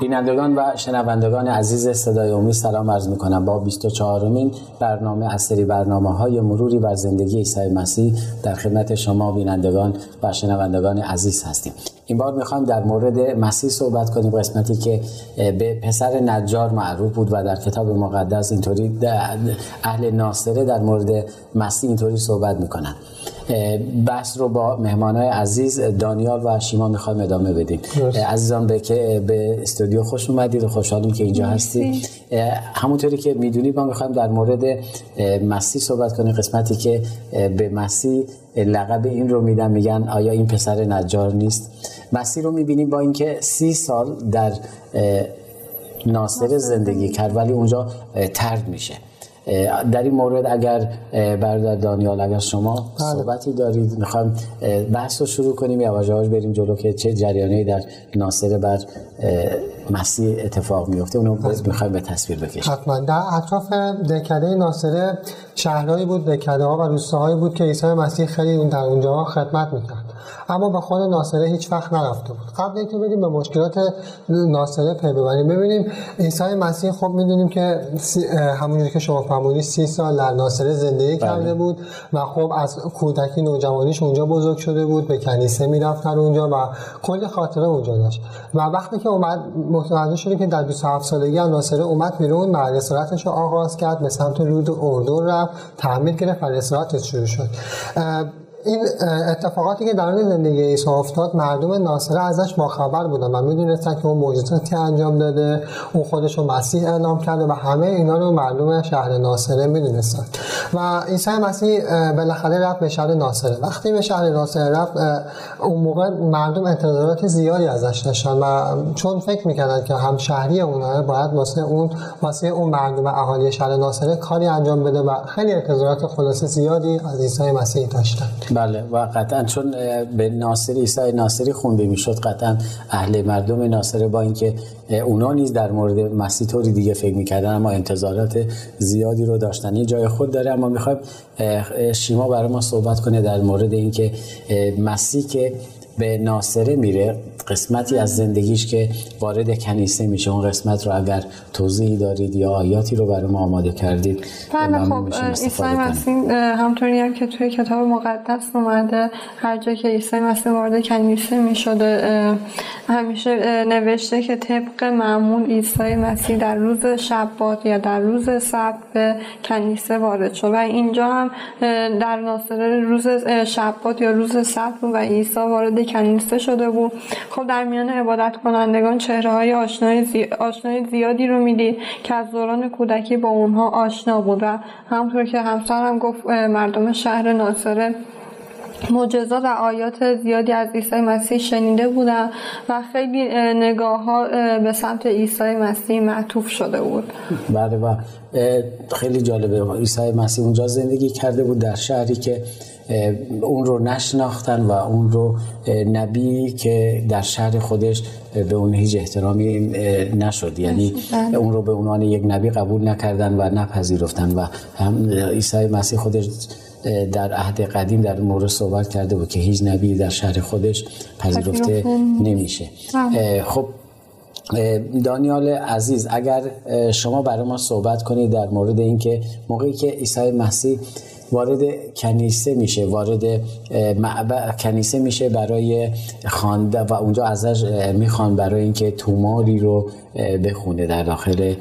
بینندگان و شنوندگان عزیز صدای امید سلام عرض می کنم با 24 مین برنامه از سری برنامه های مروری بر زندگی عیسی مسیح در خدمت شما بینندگان و شنوندگان عزیز هستیم. این بار می‌خوایم در مورد مسیح صحبت کنیم قسمتی که به پسر نجار معروف بود و در کتاب مقدس اینطوری اهل ناصره در مورد مسیح اینطوری صحبت می‌کنن. بحث رو با مهمانای عزیز دانیال و شیما می‌خوایم ادامه بدیم. عزیزان به که به استودیو خوش اومدید و خوشحالیم که اینجا هستید. همونطوری که می‌دونید ما می‌خوایم در مورد مسیح صحبت کنیم. قسمتی که به مسیح لقب این رو میدن میگن آیا این پسر نجار نیست؟ مسیح رو می‌بینیم با اینکه سی سال در ناصر زندگی کرد ولی اونجا ترد میشه. در این مورد اگر برادر دانیال اگر شما بله. صحبتی دارید می‌خوایم بحث رو شروع کنیم. یا یواش بریم جلو که چه جریانی در ناصر بر مسیح اتفاق میفته اونو می‌خوایم به تصویر بکشیم. حتما. در اطراف دکده ناصره شهرهایی بود دکده ها و روستاهایی بود که عیسی مسیح خیلی اون در اونجا خدمت می‌کرد. اما به خود ناصره هیچ وقت نرفته بود. قبل اینکه بریم به مشکلات ناصره پی ببریم. ببینیم عیسی مسیح خب می‌دونیم که همونجوری که شما فهمونی سی سال در ناصره زندگی بله. کرده بود و خب از کودکی نوجوانیش اونجا بزرگ شده بود به کنیسه می‌رفت در اونجا و کلی خاطره اونجا داشت. و وقتی که اومد متوجه شده که در 27 سالگی ناصره اومد بیرون و رسالتش رو آغاز کرد به سمت رود اردن رفت تعمیر گرفت و رسالتش شروع شد. این اتفاقاتی که در زندگی عیسی افتاد مردم ناصره ازش باخبر بودن و می‌دونستن که اون معجزاتی انجام داده اون خودش رو مسیح اعلام کرده و همه اینا رو مردم شهر ناصره می‌دونستن. و عیسی مسیح بالاخره رفت به شهر ناصره. وقتی به شهر ناصره رفت اون موقع مردم انتظارات زیادی ازش داشتن و چون فکر می‌کردن که هم شهری اونها باید واسه اون واسه اون مردم اهالی شهر ناصره کاری انجام بده و خیلی انتظارات خلاصه زیادی از عیسی مسیح داشتن. بله و قطعا چون به ناصر عیسی ناصری خونده می‌شد قطعا اهل مردم ناصره با اینکه اونا نیز در مورد مسیح طوری دیگه فکر می‌کردن اما انتظارات زیادی رو داشتن. یه جای خود داره اما می‌خوایم شیما برای ما صحبت کنه در مورد اینکه مسیح که به ناصره میره قسمتی از زندگیش که وارد کنیسه میشه. اون قسمت رو اگر توضیحی دارید یا آیاتی رو برای ما آماده کردید بله خب عیسی مسیح همطوری هم که توی کتاب مقدس اومده هر جا که عیسی مسیح وارد کنیسه می‌شده همیشه نوشته که طبق معمول عیسی مسیح در روز شبات یا در روز سبت به کنیسه وارد شد. و اینجا هم در ناصره روز شبات یا روز سبت و عیسی وارد کنیسه شده بود خب در میان عبادت کنندگان چهره های آشنای, زی... آشنای زیادی رو می‌دید که از دوران کودکی با اونها آشنا بود و همطور که همسرم گفت مردم شهر ناصره معجزات و آیات زیادی از عیسی مسیح شنیده بودن و خیلی نگاه ها به سمت عیسی مسیح معطوف شده بود. بله و خیلی جالبه. عیسی مسیح اونجا زندگی کرده بود در شهری که اون رو نشناختن و اون رو نبی که در شهر خودش به اون هیچ احترامی نشد. یعنی بله. اون رو به عنوان یک نبی قبول نکردن و نپذیرفتن و هم عیسی مسیح خودش در عهد قدیم در مورد صحبت کرده بود که هیچ نبی در شهر خودش پذیرفته نمیشه بله. خب دانیال عزیز اگر شما برای ما صحبت کنید در مورد اینکه موقعی که عیسی مسیح وارد کنیسه میشه وارد معبد کنیسه میشه برای خوانده و اونجا ازش می‌خوان برای اینکه توماری رو بخونه در داخل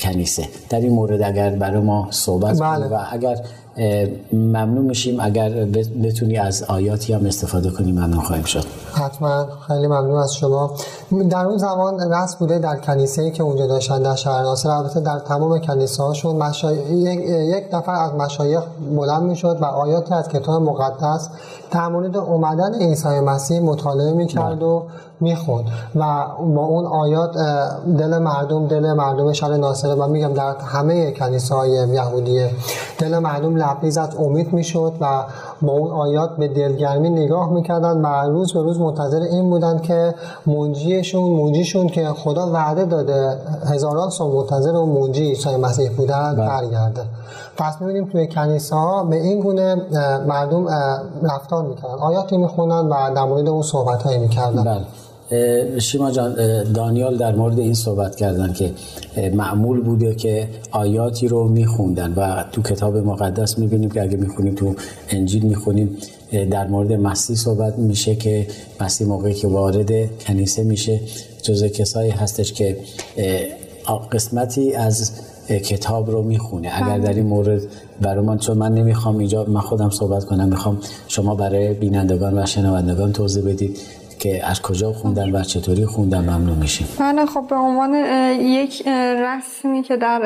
کنیسه در این مورد اگر برای ما صحبت بله. و اگر ممنون میشیم. اگر بتونی از آیاتی هم استفاده کنی ممنون خواهیم شد. حتما. خیلی ممنون از شما. در اون زمان رسم بوده در کنیسه که اونجا داشتن در شهر ناصر. البته در تمام کنیسه هاشون مشای... یک نفر از مشایخ بلند می‌شد و آیاتی از کتاب مقدس در مورد اومدن عیسی مسیح مطالعه می‌کرد و می‌خوند و با اون آیات دل مردم دل مردم شهر ناصره و میگم در همه کنیسه یهودیه دل مردم لبریز از امید می‌شد و با اون آیات به دلگرمی نگاه می‌کردن و روز به روز منتظر این بودن که منجیشون منجیشون که خدا وعده داده هزاران سال منتظر اون منجی عیسی مسیح بودن بله. برگرده پس می‌بینیم توی کنیسه ها به این گونه مردم رفتار می‌کردن آیاتی می‌خونن و در مورد اون صحبت هایی می‌کردن بله. شیما جان دانیال در مورد این صحبت کردن که معمول بوده که آیاتی رو میخوندن و تو کتاب مقدس می‌بینیم که اگه می‌خونیم تو انجیل می‌خونیم در مورد مسیح صحبت میشه که مسیح موقعی که وارد کنیسه میشه. جزء کسایی هستش که قسمتی از کتاب رو می‌خونه. اگر بله. در این مورد برای من چون من نمی‌خوام اینجا من خودم صحبت کنم می‌خوام شما برای بینندگان و شنوندگان توضیح بدید. که از کجا خوندن و چطوری خوندن ممنون میشیم. بله خب به عنوان یک رسمی که در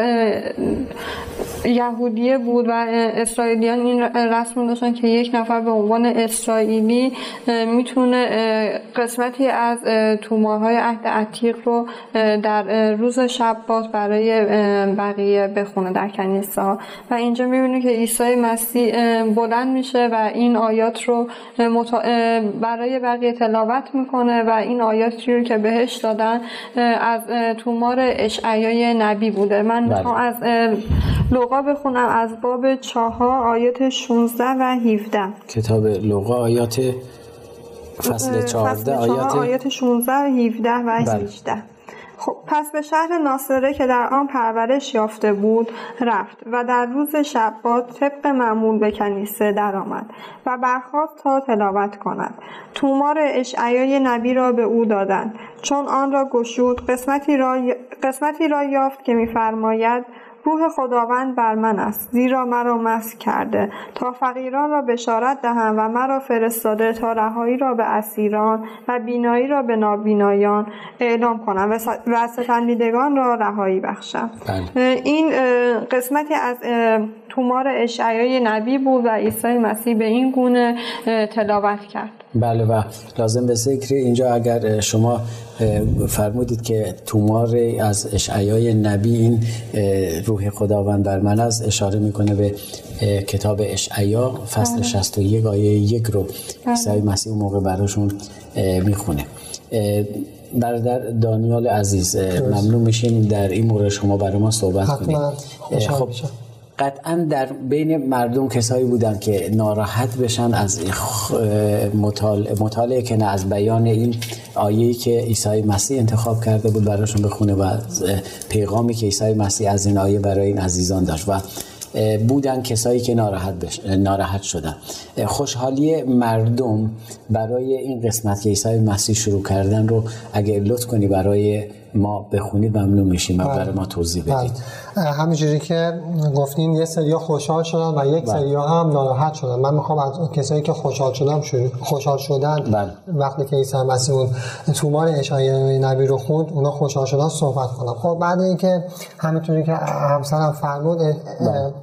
یهودیه بود و اسرائیلیان این رسم داشتن که یک نفر به عنوان اسرائیلی می‌تونه قسمتی از تومارهای عهد عتیق رو در روز شبات برای بقیه بخونه در کنیسه و اینجا می‌بینیم که عیسی مسیح بلند میشه و این آیات رو برای بقیه تلاوت می‌کنه و این آیاتی رو که بهش دادن از تومار اشعیای نبی بوده من بله. می‌خوام از لوقا بخونم از باب چهار آیات 16 و 17 کتاب لوقا آیات فصل 14 آیات آیات 16 و 17 و 18 بله. خب پس به شهر ناصره که در آن پرورش یافته بود رفت و در روز شبات طبق معمول به کنیسه درآمد و برخواست تا تلاوت کند. تومار اشعیای نبی را به او دادند. چون آن را گشود قسمتی را, قسمتی را یافت که میفرماید روح خداوند بر من است زیرا مرا مسک کرده تا فقیران را بشارت دهم و مرا فرستاده تا رهایی را به اسیران و بینایی را به نابینایان اعلام کنم و ستندیدگان را رهایی بخشم بله. این قسمتی از تومار اشعیای نبی بود و عیسی مسیح به این گونه تلاوت کرد. بله و لازم به ذکر اینجا اگر شما فرمودید که تومار از اشعیای نبی این روح خداوند بر من از اشاره می‌کنه به کتاب اشعیا فصل 61 بله. آیه یک رو بله. عیسی مسیح اون موقع براشون می‌خونه. برادر دانیال عزیز ممنون میشیم در این مورد شما برای ما صحبت کنید. خب قطعا در بین مردم کسایی بودن که ناراحت بشن از مطالعه که نه از بیان این آیه‌ای که عیسی مسیح انتخاب کرده بود براشون بخونه و پیغامی که عیسی مسیح از این آیه برای این عزیزان داشت و بودن کسایی که ناراحت. ناراحت شدن خوشحالی مردم برای این قسمت که عیسی مسیح شروع کردن رو اگر لطف کنی برای ما بخونید ممنون میشیم و بله. برای ما توضیح بدید بله. همینجوری که گفتین یه سریا خوشحال شدن و یک بله. سریا هم ناراحت شدن من می‌خوام از کسایی که خوشحال شدن خوشحال شدن. وقتی که عیسی مسیح اون تومار اشعیا نبی رو خوند اونا خوشحال شدن صحبت کنم خب بعد اینکه همینطوری که همسرم فرمود.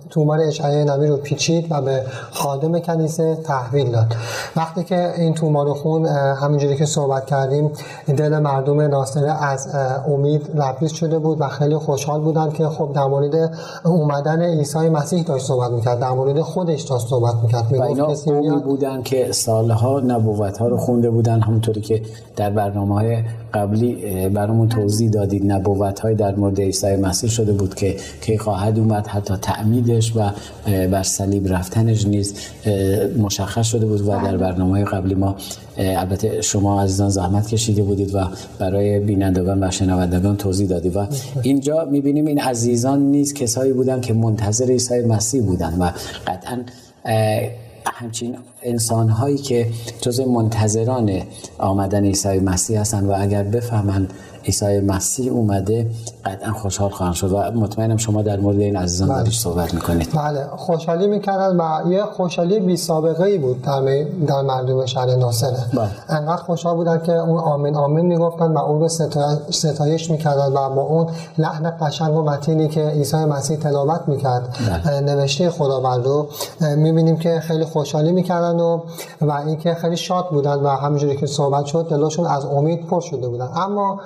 تومار اشعیا نبی رو پیچید و به خادم کنیسه تحویل داد وقتی که این تومار رو خون همینجوری که صحبت کردیم دل مردم ناصره از امید لبریز شده بود و خیلی خوشحال بودن که خب در مورد اومدن عیسی مسیح داشت صحبت می‌کرد. در مورد خودش داشت صحبت می‌کرد. و اینا بودن که سالها نبوت ها رو خونده بودن همونطوری که در برنامه های قبلی برامون توضیح دادید نبوت های در مورد عیسی مسیح شده بود که که خواهد اومد حتی تعمیدش و بر صلیب رفتنش نیز مشخص شده بود و در بله. برنامه قبلی ما البته شما عزیزان زحمت کشیده بودید و برای بینندگان و شنوندگان توضیح دادی و اینجا می‌بینیم این عزیزان نیز کسایی بودن که منتظر عیسی مسیح بودن و قطعا همچین انسان هایی که جز منتظران آمدن عیسی مسیح هستند و اگر بفهمند عیسی مسیح اومده قطعا خوشحال خواهند شد و مطمئنم شما در مورد این عزیزان بله. صحبت می‌کنید بله خوشحالی می‌کردن و یه خوشحالی بی سابقه ای بود در, در مردم شهر ناصره بله. انقدر خوشحال بودن که اون آمین آمین می‌گفتن و اون رو ستایش می‌کردن و با اون لحن قشنگ و متینی که عیسی مسیح تلاوت می‌کرد بله. نوشته خداوند رو می‌بینیم که خیلی خوشحالی می‌کردن و و اینکه خیلی شاد بودن و همینجوری که صحبت شد دلشون از امید پر شده بودن اما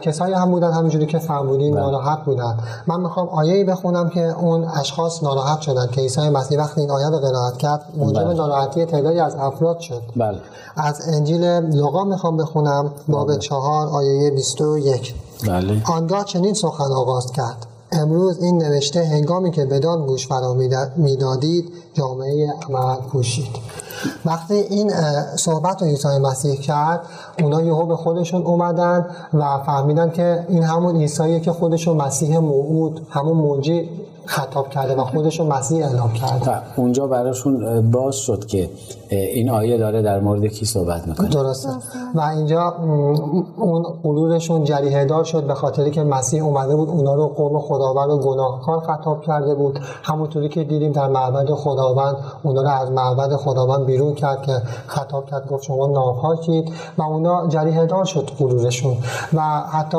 کسایی هم بودن همینجوری که فرمودین بله. ناراحت بودن من می‌خوام آیه ای بخونم که اون اشخاص ناراحت شدن که عیسی مسیح وقتی این آیه رو قرائت کرد موجب بله. ناراحتی تعدادی از افراد شد بله. از انجیل لوقا می‌خوام بخونم باب بله. چهار آیه 21 بله. آنگاه چنین سخن آغاز کرد امروز این نوشته هنگامی که بدان گوش فرا می‌دادید جامعه عمل پوشید وقتی این صحبت رو عیسی مسیح کرد اونا یهو به خودشون اومدن و فهمیدن که این همون عیسیه که خودشون مسیح موعود همون موجی خطاب کرده و خودش رو مسیح اعلام کرده. اونجا براشون باز شد که این آیه داره در مورد کی صحبت می‌کنه. درسته. و اینجا اون قلورشون جریه دار شد به خاطری که مسیح اومده بود اونا رو قوم خداوند و گناهکار خطاب کرده بود. همونطوری که دیدیم در معبد خداوند اونا رو از معبد خداوند بیرون کرد که خطاب کرد گفت شما ناپاکید. و اونا جریه دار شد قلورشون و حتی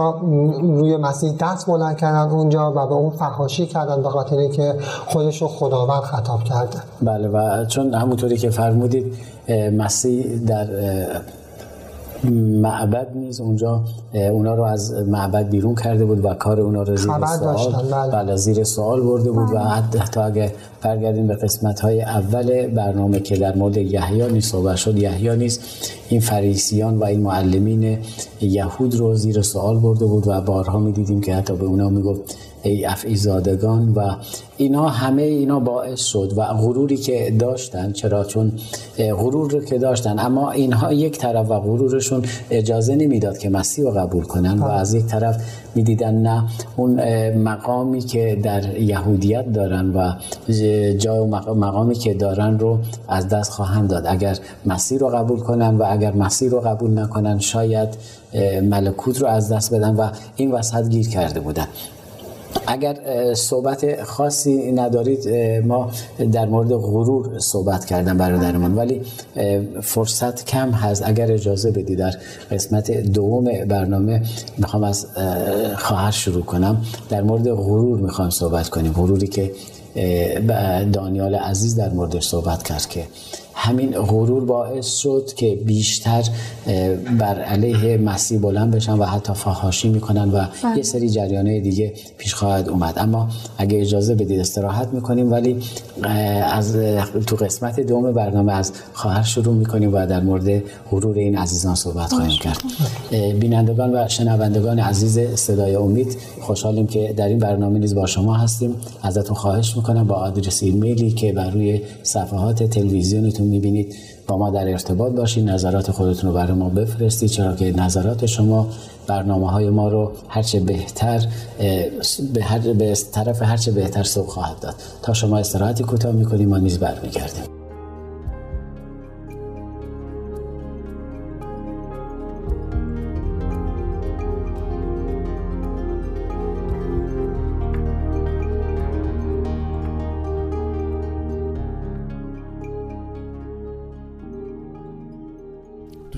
روی مسیح دست بلند کردن اونجا و به اون فحاشی کردن به خاطر که خودش رو خداوند خطاب کرده بله و چون همونطوری که فرمودید مسیح در معبد نیز اونجا اونا رو از معبد بیرون کرده بود و کار اونا رو زیر سوال بله. بله زیر سوال برده بود و بله. حتی اگه برگردیم به قسمت های اول برنامه که در مورد یحیی نیز صحبت شد یحیی نیز این فریسیان و این معلمین یهود رو زیر سوال برده بود و بارها می‌دیدیم که حتی به اونا می‌گفت ای افعی زادگان و اینا همه اینا باعث شد و غروری که داشتن چرا؟ چون غرور رو که داشتن. اما اینها یک طرف و غرورشون اجازه نمی‌داد که مسیح رو قبول کنن و از یک طرف می‌دیدن نه اون مقامی که در یهودیت دارن و جای مقامی که دارن رو از دست خواهند داد. اگر مسیح رو قبول کنن و اگر مسیح رو قبول نکنن شاید ملکوت رو از دست بدن و این وسط گیر کرده بودن. اگر صحبت خاصی ندارید ما در مورد غرور صحبت کردم برادرمان. ولی فرصت کم هست. اگر اجازه بدید در قسمت دوم برنامه می‌خوام از خواهر شروع کنم. در مورد غرور می‌خوام صحبت کنیم. غروری که دانیال عزیز در موردش صحبت کرد که همین غرور باعث شد که بیشتر بر علیه مسیح بلند بشن و حتی فحاشی می‌کنن و بله. یه سری جریانه دیگه پیش خواهد اومد. اما اگه اجازه بدید استراحت می‌کنیم ولی از تو قسمت دوم برنامه از خواهر شروع می‌کنیم و در مورد غرور این عزیزان صحبت خواهیم کرد. بینندگان و شنوندگان عزیز صدای امید خوشحالیم که در این برنامه نیز با شما هستیم. ازتون خواهش می‌کنم با آدرس ایمیلی که بر روی صفحات تلویزیونتون می‌بینید. با ما در ارتباط باشید نظرات خودتون رو برای ما بفرستید. چرا که نظرات شما برنامه های ما رو هرچه بهتر به, هر به طرف هرچه بهتر سوق خواهد داد. تا شما استراحتی کوتاه می‌کنیم ما نیز برمیگردیم.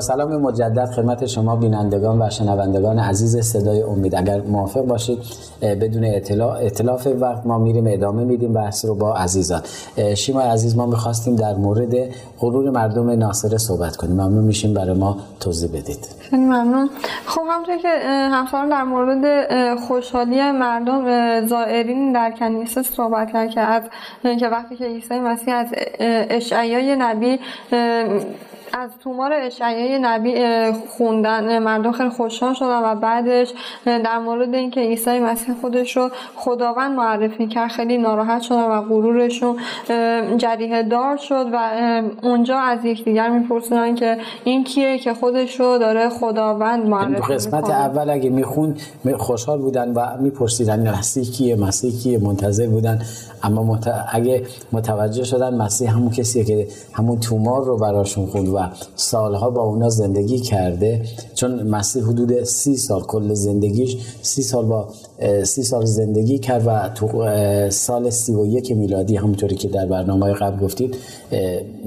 سلام مجدد خدمت شما بینندگان و شنوندگان عزیز صدای امید. اگر موافق باشید بدون اطلاع اطلاف وقت ما میریم ادامه میدیم بحث رو با عزیزان. شیما عزیز ما می‌خواستیم در مورد غرور مردم ناصره صحبت کنیم. ممنون میشیم برای ما توضیح بدید. خیلی ممنون. خب همونطور که همسران در مورد خوشحالی مردم زائرین در کنیسه صحبت کرد از که وقتی که عیسی مسیح از اشعیای نبی از تومار اشعیای نبی خوندن مردم خیلی خوشحال شدن و بعدش در مورد اینکه عیسی مسیح خودش رو خداوند معرفی کرد خیلی ناراحت شدن و غرورشون جریه دار شد و اونجا از یکدیگر میپرسیدن که این کیه که خودش رو داره خداوند معرفی قسمت اول اگه میخون خوشحال بودن و میپرسیدن مسیح کیه مسیح کیه منتظر بودن. اما مت... اگه متوجه شدن مسیح همون کسیه که همون تومار رو براشون خوند و سالها با اونا زندگی کرده. چون مسیح حدود سی سال کل زندگیش سی سال با سی سال زندگی کرد و تو سال سی و یک میلادی همونطوری که در برنامه قبل گفتید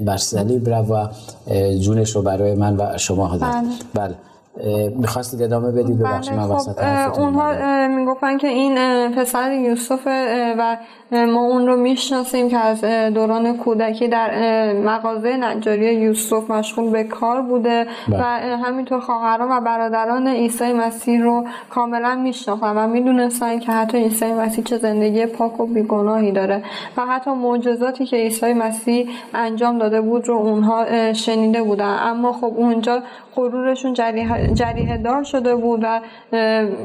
بر صلیب و جونش رو برای من و شما داد. بله, بله. می‌خواستید ادامه بدید؟ ببخشید من بله، وسط خب اونها می‌گفتن که این پسر یوسف و ما اون رو می‌شناسیم که از دوران کودکی در مغازه نجاری یوسف مشغول به کار بوده بله. و همینطور خواهران و برادران عیسی مسیح رو کاملا میشناختن و می‌دونستن که حتی عیسی مسیح چه زندگی پاک و بیگناهی داره و حتی معجزاتی که عیسی مسیح انجام داده بود رو اونها شنیده بودن. اما خب اونجا غرورشون جریه دار شده بود و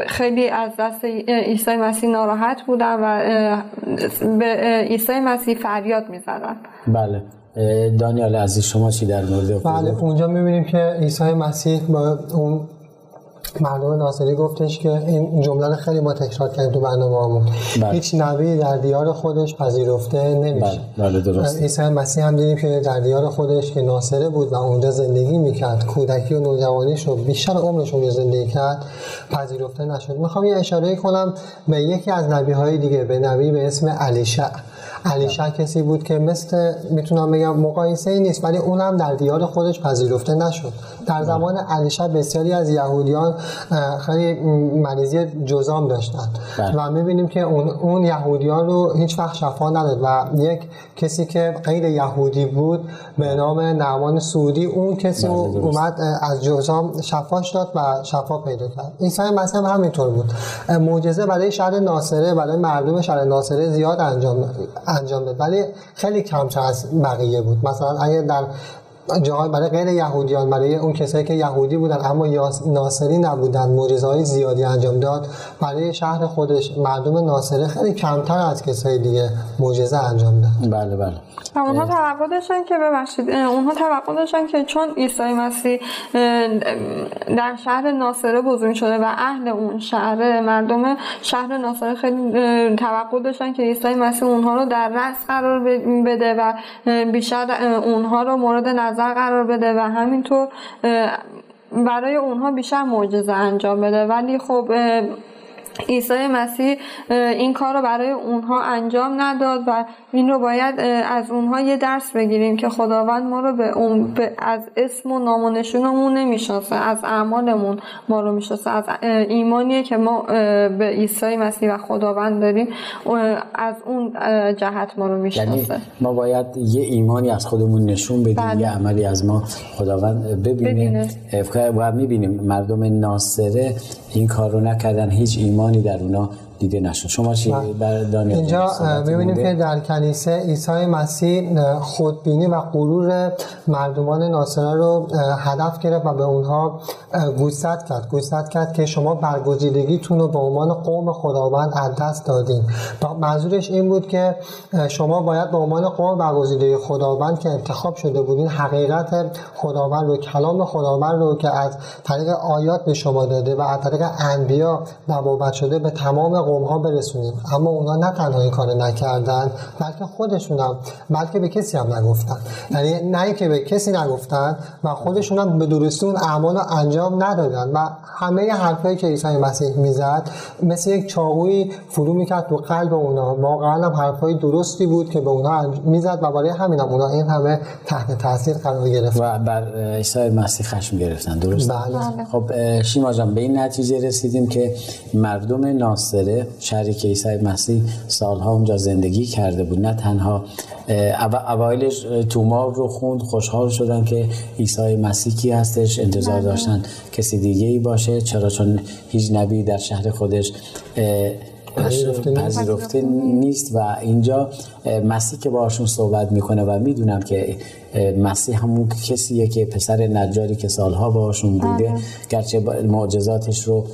خیلی از دست عیسی مسیح ناراحت بودن و به عیسی مسیح فریاد می‌زدن. بله. دانیال عزیز شما چی در مورد بله اونجا می‌بینیم که عیسی مسیح با اون مردم ناصری گفتش که این جمله خیلی ما تکرار کردیم تو برنامه همون بله. هیچ نبی در دیار خودش پذیرفته نمیشه. بله, بله درست. عیسی مسیح هم دیدیم که در دیار خودش که ناصره بود و اونجا زندگی می‌کرد کودکی و نوجوانیش رو بیشتر عمرش رو زندگی کرد پذیرفته نشد. می‌خوام یه اشاره کنم به یکی از نبی های دیگه به نبی به اسم علیشع علیشا کسی بود که مثل می‌تونم بگم مقایسه ای نیست ولی اونم در دیار خودش پذیرفته نشد. در زمان علیشا بسیاری از یهودیان خیلی مریضی جزام داشتن بله. و می‌بینیم که اون, اون یهودیان رو هیچ وقت شفا نداد و یک کسی که غیر یهودی بود به نام نعمان سعودی اون کسی بله، اومد از جزام شفاش داد و شفا پیدا کرد. عیسی مسیح همینطور بود. معجزه برای شهر ناصره برای مردم شهر ناصره زیاد انجام انجام داد. ولی خیلی کمتر از بقیه بود. مثلا اگر در جاهای برای غیر یهودیان برای اون کسایی که یهودی بودن اما ناصری نبودن معجزه های زیادی انجام داد برای شهر خودش مردم ناصره خیلی کمتر از کسای دیگه معجزه انجام داد. بله بله. و اونها توقع داشتن که ببخشید اونها توقع داشتن که چون عیسی مسیح در شهر ناصره بزرگ شده و اهل اون شهر مردم شهر ناصره خیلی توقع داشتن که عیسی مسیح اونها رو در رأس قرار بده و بیشتر اونها رو مورد نظر قرار بده و همینطور برای اونها بیشتر معجزه انجام بده. ولی خب عیسی مسیح این کار رو برای اونها انجام نداد و این رو باید از اونها یه درس بگیریم که خداوند ما رو به اون از اسم و نام و نشونمون نمی‌شناسه از اعمالمون ما رو می‌شناسه از ایمانیه که ما به عیسی مسیح و خداوند داریم از اون جهت ما رو می‌شناسه. یعنی ما باید یه ایمانی از خودمون نشون بدیم بله. یه عملی از ما خداوند ببینه و می‌بینیم. مردم ناصره این کار رو نکردن هیچ ایمانی در اونا دیده نشد. شما چی بله. دانیال اینجا می‌بینیم که در کنیسه عیسی مسیح خودبینی و غرور مردمان ناصره رو هدف گرفت و به اونها گوشزد کرد. گوشزد کرد که شما برگزیدگیتون رو به عنوان قوم خداوند از دست دادین. منظورش این بود که شما باید به عنوان قوم برگزیده خداوند که انتخاب شده بودین حقیقت خداوند رو کلام خداوند رو که از طریق آیات به شما داده و از طریق انبیا نبوت شده به تمام قوم ها برسونیم. اما اونا نه تنها این کار نکردن بلکه خودشون هم بلکه به کسی هم نگفتن. یعنی نه که به کسی نگفتن و خودشون هم به درستی اون اعمال رو انجام ندادن. و همه حرفایی که عیسی مسیح می‌زد مثل یک چاقوی فرو می‌کرد تو قلب اونا. واقعا هم حرفای درستی بود که به اونا می‌زد و برای همین هم اونا این همه تحت تاثیر قرار گرفت و بر عیسی مسیح خشم گرفتن. درست بله. خب شیما جان به این نتیجه رسیدیم که مردم ناصره شهری که عیسی مسیح سالها اونجا زندگی کرده بود. نه تنها اوایلش تومار رو خوند خوشحال شدن که عیسی مسیح کی هستش. انتظار. داشتن کسی دیگه ای باشه. چرا؟ چون هیچ نبی در شهر خودش پذیرفته نیست و اینجا مسیح که باشون صحبت می‌کنه و می‌دونم که مسیح همون کسیه که پسر نجاری که سالها باشون بوده آره. گرچه معجزاتش رو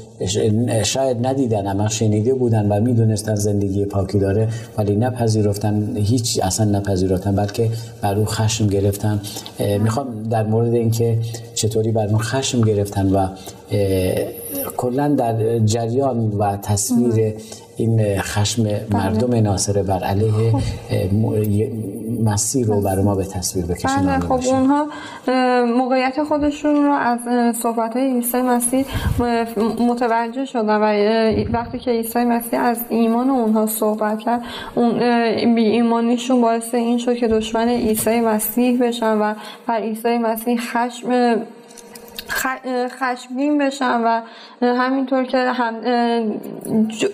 شاید ندیدن اما شنیده بودن و می‌دونستن زندگی پاکی داره ولی نپذیرفتن هیچ اصلا نپذیرفتن بلکه بر او خشم گرفتن می‌خوام در مورد اینکه چطوری بر ما خشم گرفتن و کلا در جریان و تصویر این خشم بله. مردم ناصره بر علیه خب. مسیر رو بر ما به تصویر بکشن بله خب اونها موقعیت خودشون رو از صحبت های عیسی مسیح متوجه شدن و وقتی که عیسی مسیح از ایمان اونها صحبت کرد اون بی ایمانیشون باعث این شد که دشمن عیسی مسیح بشن و بر عیسی مسیح خشم خشمگین بشن و همینطور که هم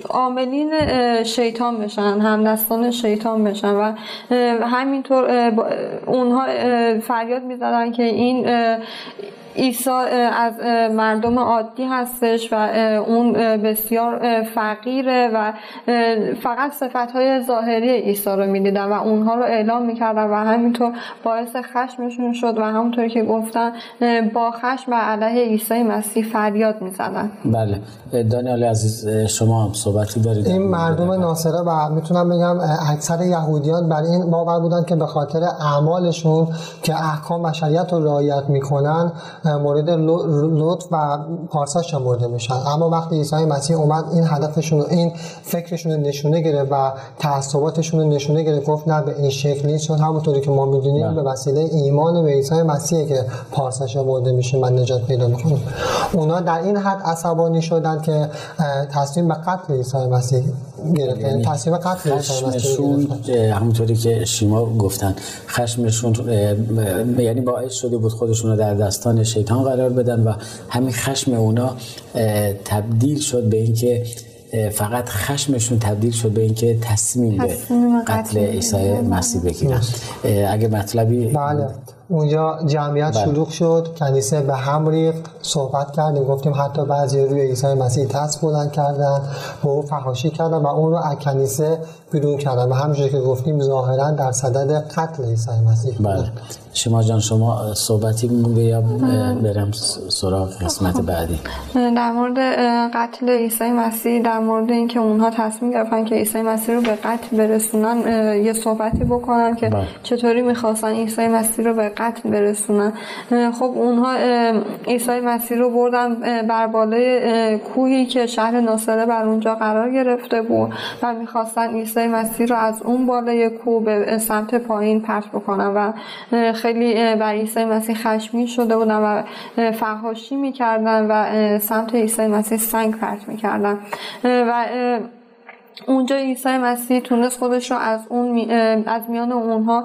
عاملین شیطان بشن همدستان شیطان بشن و همینطور اونها فریاد می‌زدن که این عیسی از مردم عادی هستش و اون بسیار فقیره و فقط صفت های ظاهری عیسی رو می‌دیدن و اونها رو اعلام می‌کردن و همینطور باعث خشمشون شد و همونطور که گفتن با خشم و علیه عیسی مسیح فریاد می‌زدن. بله. دانیال عزیز شما هم صحبتی دارید. این مردم ناصره و می‌تونم بگم اکثر یهودیان برای این باور بودن که به خاطر اعمالشون که احکام و شریعت رو رعایت می‌کنن مورد لطف و پارسا شمرده میشن. اما وقتی عیسی مسیح اومد این هدفشون این فکرشون نشونه گرفت و تعصباتشون رو نشونه گرفت گفت نه به این شکلی چون همونطوری که ما می‌دونیم بله. به وسیله ایمان به عیسی مسیح که پارسا شمرده میشه من نجات پیدا می‌کنم اونا در این حد عصبانی شدن که تصمیم به قتل عیسی مسیح گرفتن. یعنی تصمیم قتل عیسی مسیح همونطوری که شیما گفتن خشمشون یعنی باعث شده بود خودشون رو در دستان شیطان قرار بدن و همین خشم اونا تبدیل شد به اینکه فقط خشمشون تبدیل شد به اینکه تصمیم به قتل عیسی مسیح بگیرن. اگه مطلبی بله. اونجا جمعیت بله. شلوغ شد کنیسه به هم ریخت صحبت کردیم گفتیم حتی بعضی روی عیسی مسیح دست بلند کردن با او فحاشی کردن و اون رو از کنیسه بیرون کردن. و همونجوری که گفتیم ظاهرا در صدد قتل عیسی مسیح بله. شما جان شما صحبتی مونده یا برم سراغ قسمت خب. بعدی در مورد قتل عیسی مسیح در مورد اینکه اونها تصمیم گرفتن که عیسی مسیح رو به قتل برسونن یه صحبتی بکنن که بله. چطوری می‌خواستن عیسی مسیح رو به قتل برسونن خب اونها عیسی مسیح رو بردن بر بالای کوهی که شهر ناصره بر اونجا قرار گرفته بود و می‌خواستن عیسی مسیح رو از اون بالای کوه به سمت پایین پرت بکنن و خیلی بر عیسی مسیح خشمی شده بودن و فحاشی می‌کردن و سمت عیسی مسیح سنگ پرت می‌کردن و اونجا عیسی مسیح تونست خودش رو از اون از میان اونها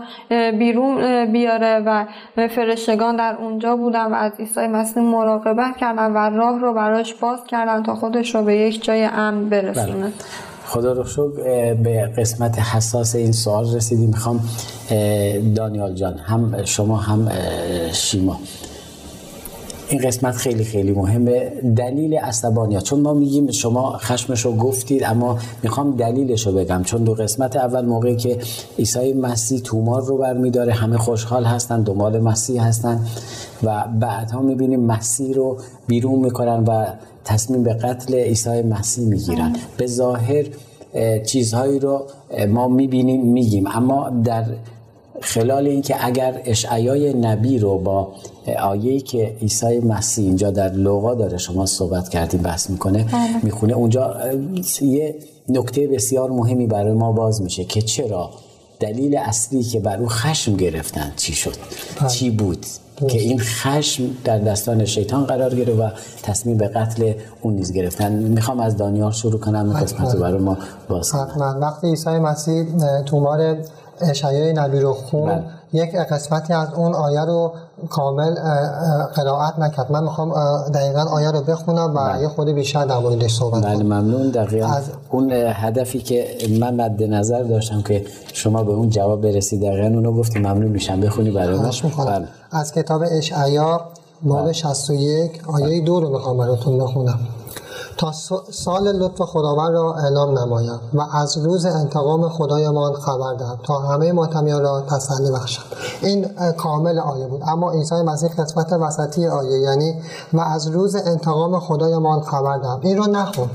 بیرون بیاره و فرشتگان در اونجا بودن و از عیسی مسیح مراقبت کردن و راه رو براش باز کردن تا خودش رو به یک جای امن برسونه بله. خدا رو شکر به قسمت حساس این سوال رسیدیم. می‌خوام دانیال جان هم شما هم شیما. این قسمت خیلی خیلی مهمه. دلیل عصبانیت. چون ما میگیم شما خشمش رو گفتید اما می‌خوام دلیلش رو بگم. چون دو قسمت اول موقعی که عیسی مسیح تومار رو برمیداره همه خوشحال هستن دنبال مسیح هستن و بعدها می‌بینیم مسیح رو بیرون می‌کنن و تصمیم به قتل عیسی مسیح می‌گیرن. به ظاهر چیزهایی رو ما می‌بینیم میگیم. اما در خلال اینکه اگر اشعیای نبی رو با آیه‌ای که عیسی مسیح اینجا در لوقا داره شما صحبت کردیم بحث می‌کنه بله. می‌خونه اونجا یه نکته بسیار مهمی برای ما باز میشه که چرا دلیل اصلی که بر او خشم گرفتن چی شد؟ بله. چی بود؟ که این خشم در دستان شیطان قرار گرفت و تصمیم به قتل اون نیز گرفتن. می‌خوام از دانیال شروع کنم قسمت رو برای ما باز کنم. وقتی عیسی مسیح تومار اشعای نبی رو خون بله. یک قسمتی از اون آیه رو کامل قرائت نکرد. من می‌خوام دقیقا آیه رو بخونم و بله. یه خود بیشتر در موردش صحبت بله ممنون. دقیقا از... اون هدفی که من مد نظر داشتم که شما به اون جواب برسید دقیقا اونو گفتی ممنون میشم. بخونی برای ما بله. از کتاب اشعیا باب 61 بله. آیه دو رو می‌خوام براتون بخونم. تا سال لطف خداوند را اعلام نمایم و از روز انتقام خدایمان خبر دهم تا همه ماتمیان را تسلی بخشم. این کامل آیه بود. اما عیسی مسیح قسمت وسطی آیه یعنی و از روز انتقام خدایمان خبر دهم. این رو نخون.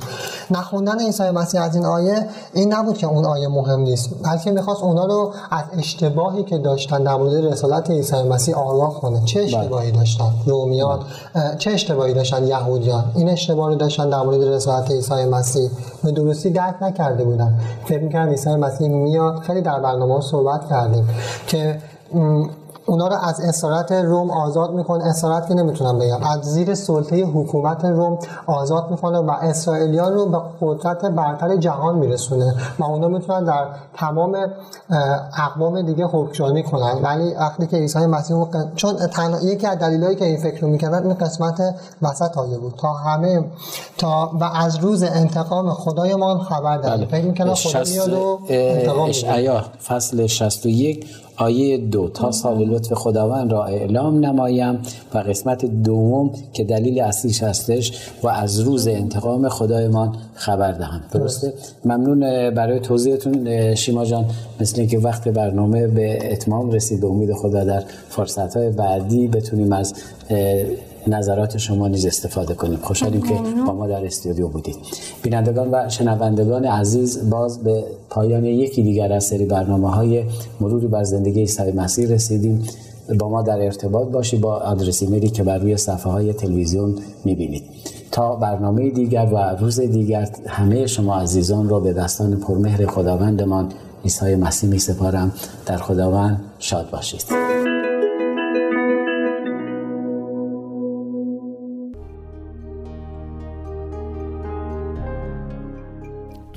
نخوندن عیسی مسیح از این آیه این نبود که اون آیه مهم نیست. بلکه می‌خواست اونا رو از اشتباهی که داشتن در مورد رسالت عیسی مسیح آگاه کنه. چه بله. اشتباهی داشتن؟ رومیان چه اشتباهی داشتن؟ یهودیان. این اشتباهی داشتن در مورد رسالت عیسی مسیح. به درستی درک نکرده بودن. فکر می‌کردن عیسی مسیح میاد. خیلی در برنامه صحبت کردیم که اونا رو از اسارت روم آزاد می‌کنه اسارت که نمی‌تونم بگم از زیر سلطه حکومت روم آزاد می‌کنه و اسرائیلیان رو به قدرت برتر جهان میرسونه و اونا می‌تونن در تمام اقوام دیگه حکمرانی کنن ولی وقتی که عیسی مسیح چون تنها یکی از دلایلی که این فکر رو می‌کردن این قسمت وسط آیه بود تا همه تا و از روز انتقام خدایمان خبر داریم بله. فکر می‌کنن خدا میاد و انتقام فصل 61 آیه دو تا سال لطف خداوند را اعلام نمایم و قسمت دوم که دلیل اصلیش هستش و از روز انتقام خدایمان خبر دهم. درسته؟ ممنون برای توضیحتون شیما جان. مثل اینکه وقت برنامه به اتمام رسید به امید خدا در فرصت های بعدی بتونیم از نظرات شما نیز استفاده کنیم. خوشحالیم که با ما در استودیو بودید. بینندگان و شنوندگان عزیز باز به پایان یکی دیگر از سری برنامه های مروری بر زندگی عیسی مسیح رسیدیم. با ما در ارتباط باشید با آدرس ایمیلی که بر روی صفحه های تلویزیون می‌بینید. تا برنامه دیگر و روز دیگر همه شما عزیزان را به دستان پرمهر خداوندمان عیسی مسیح می سپارم در خداوند شاد باشید.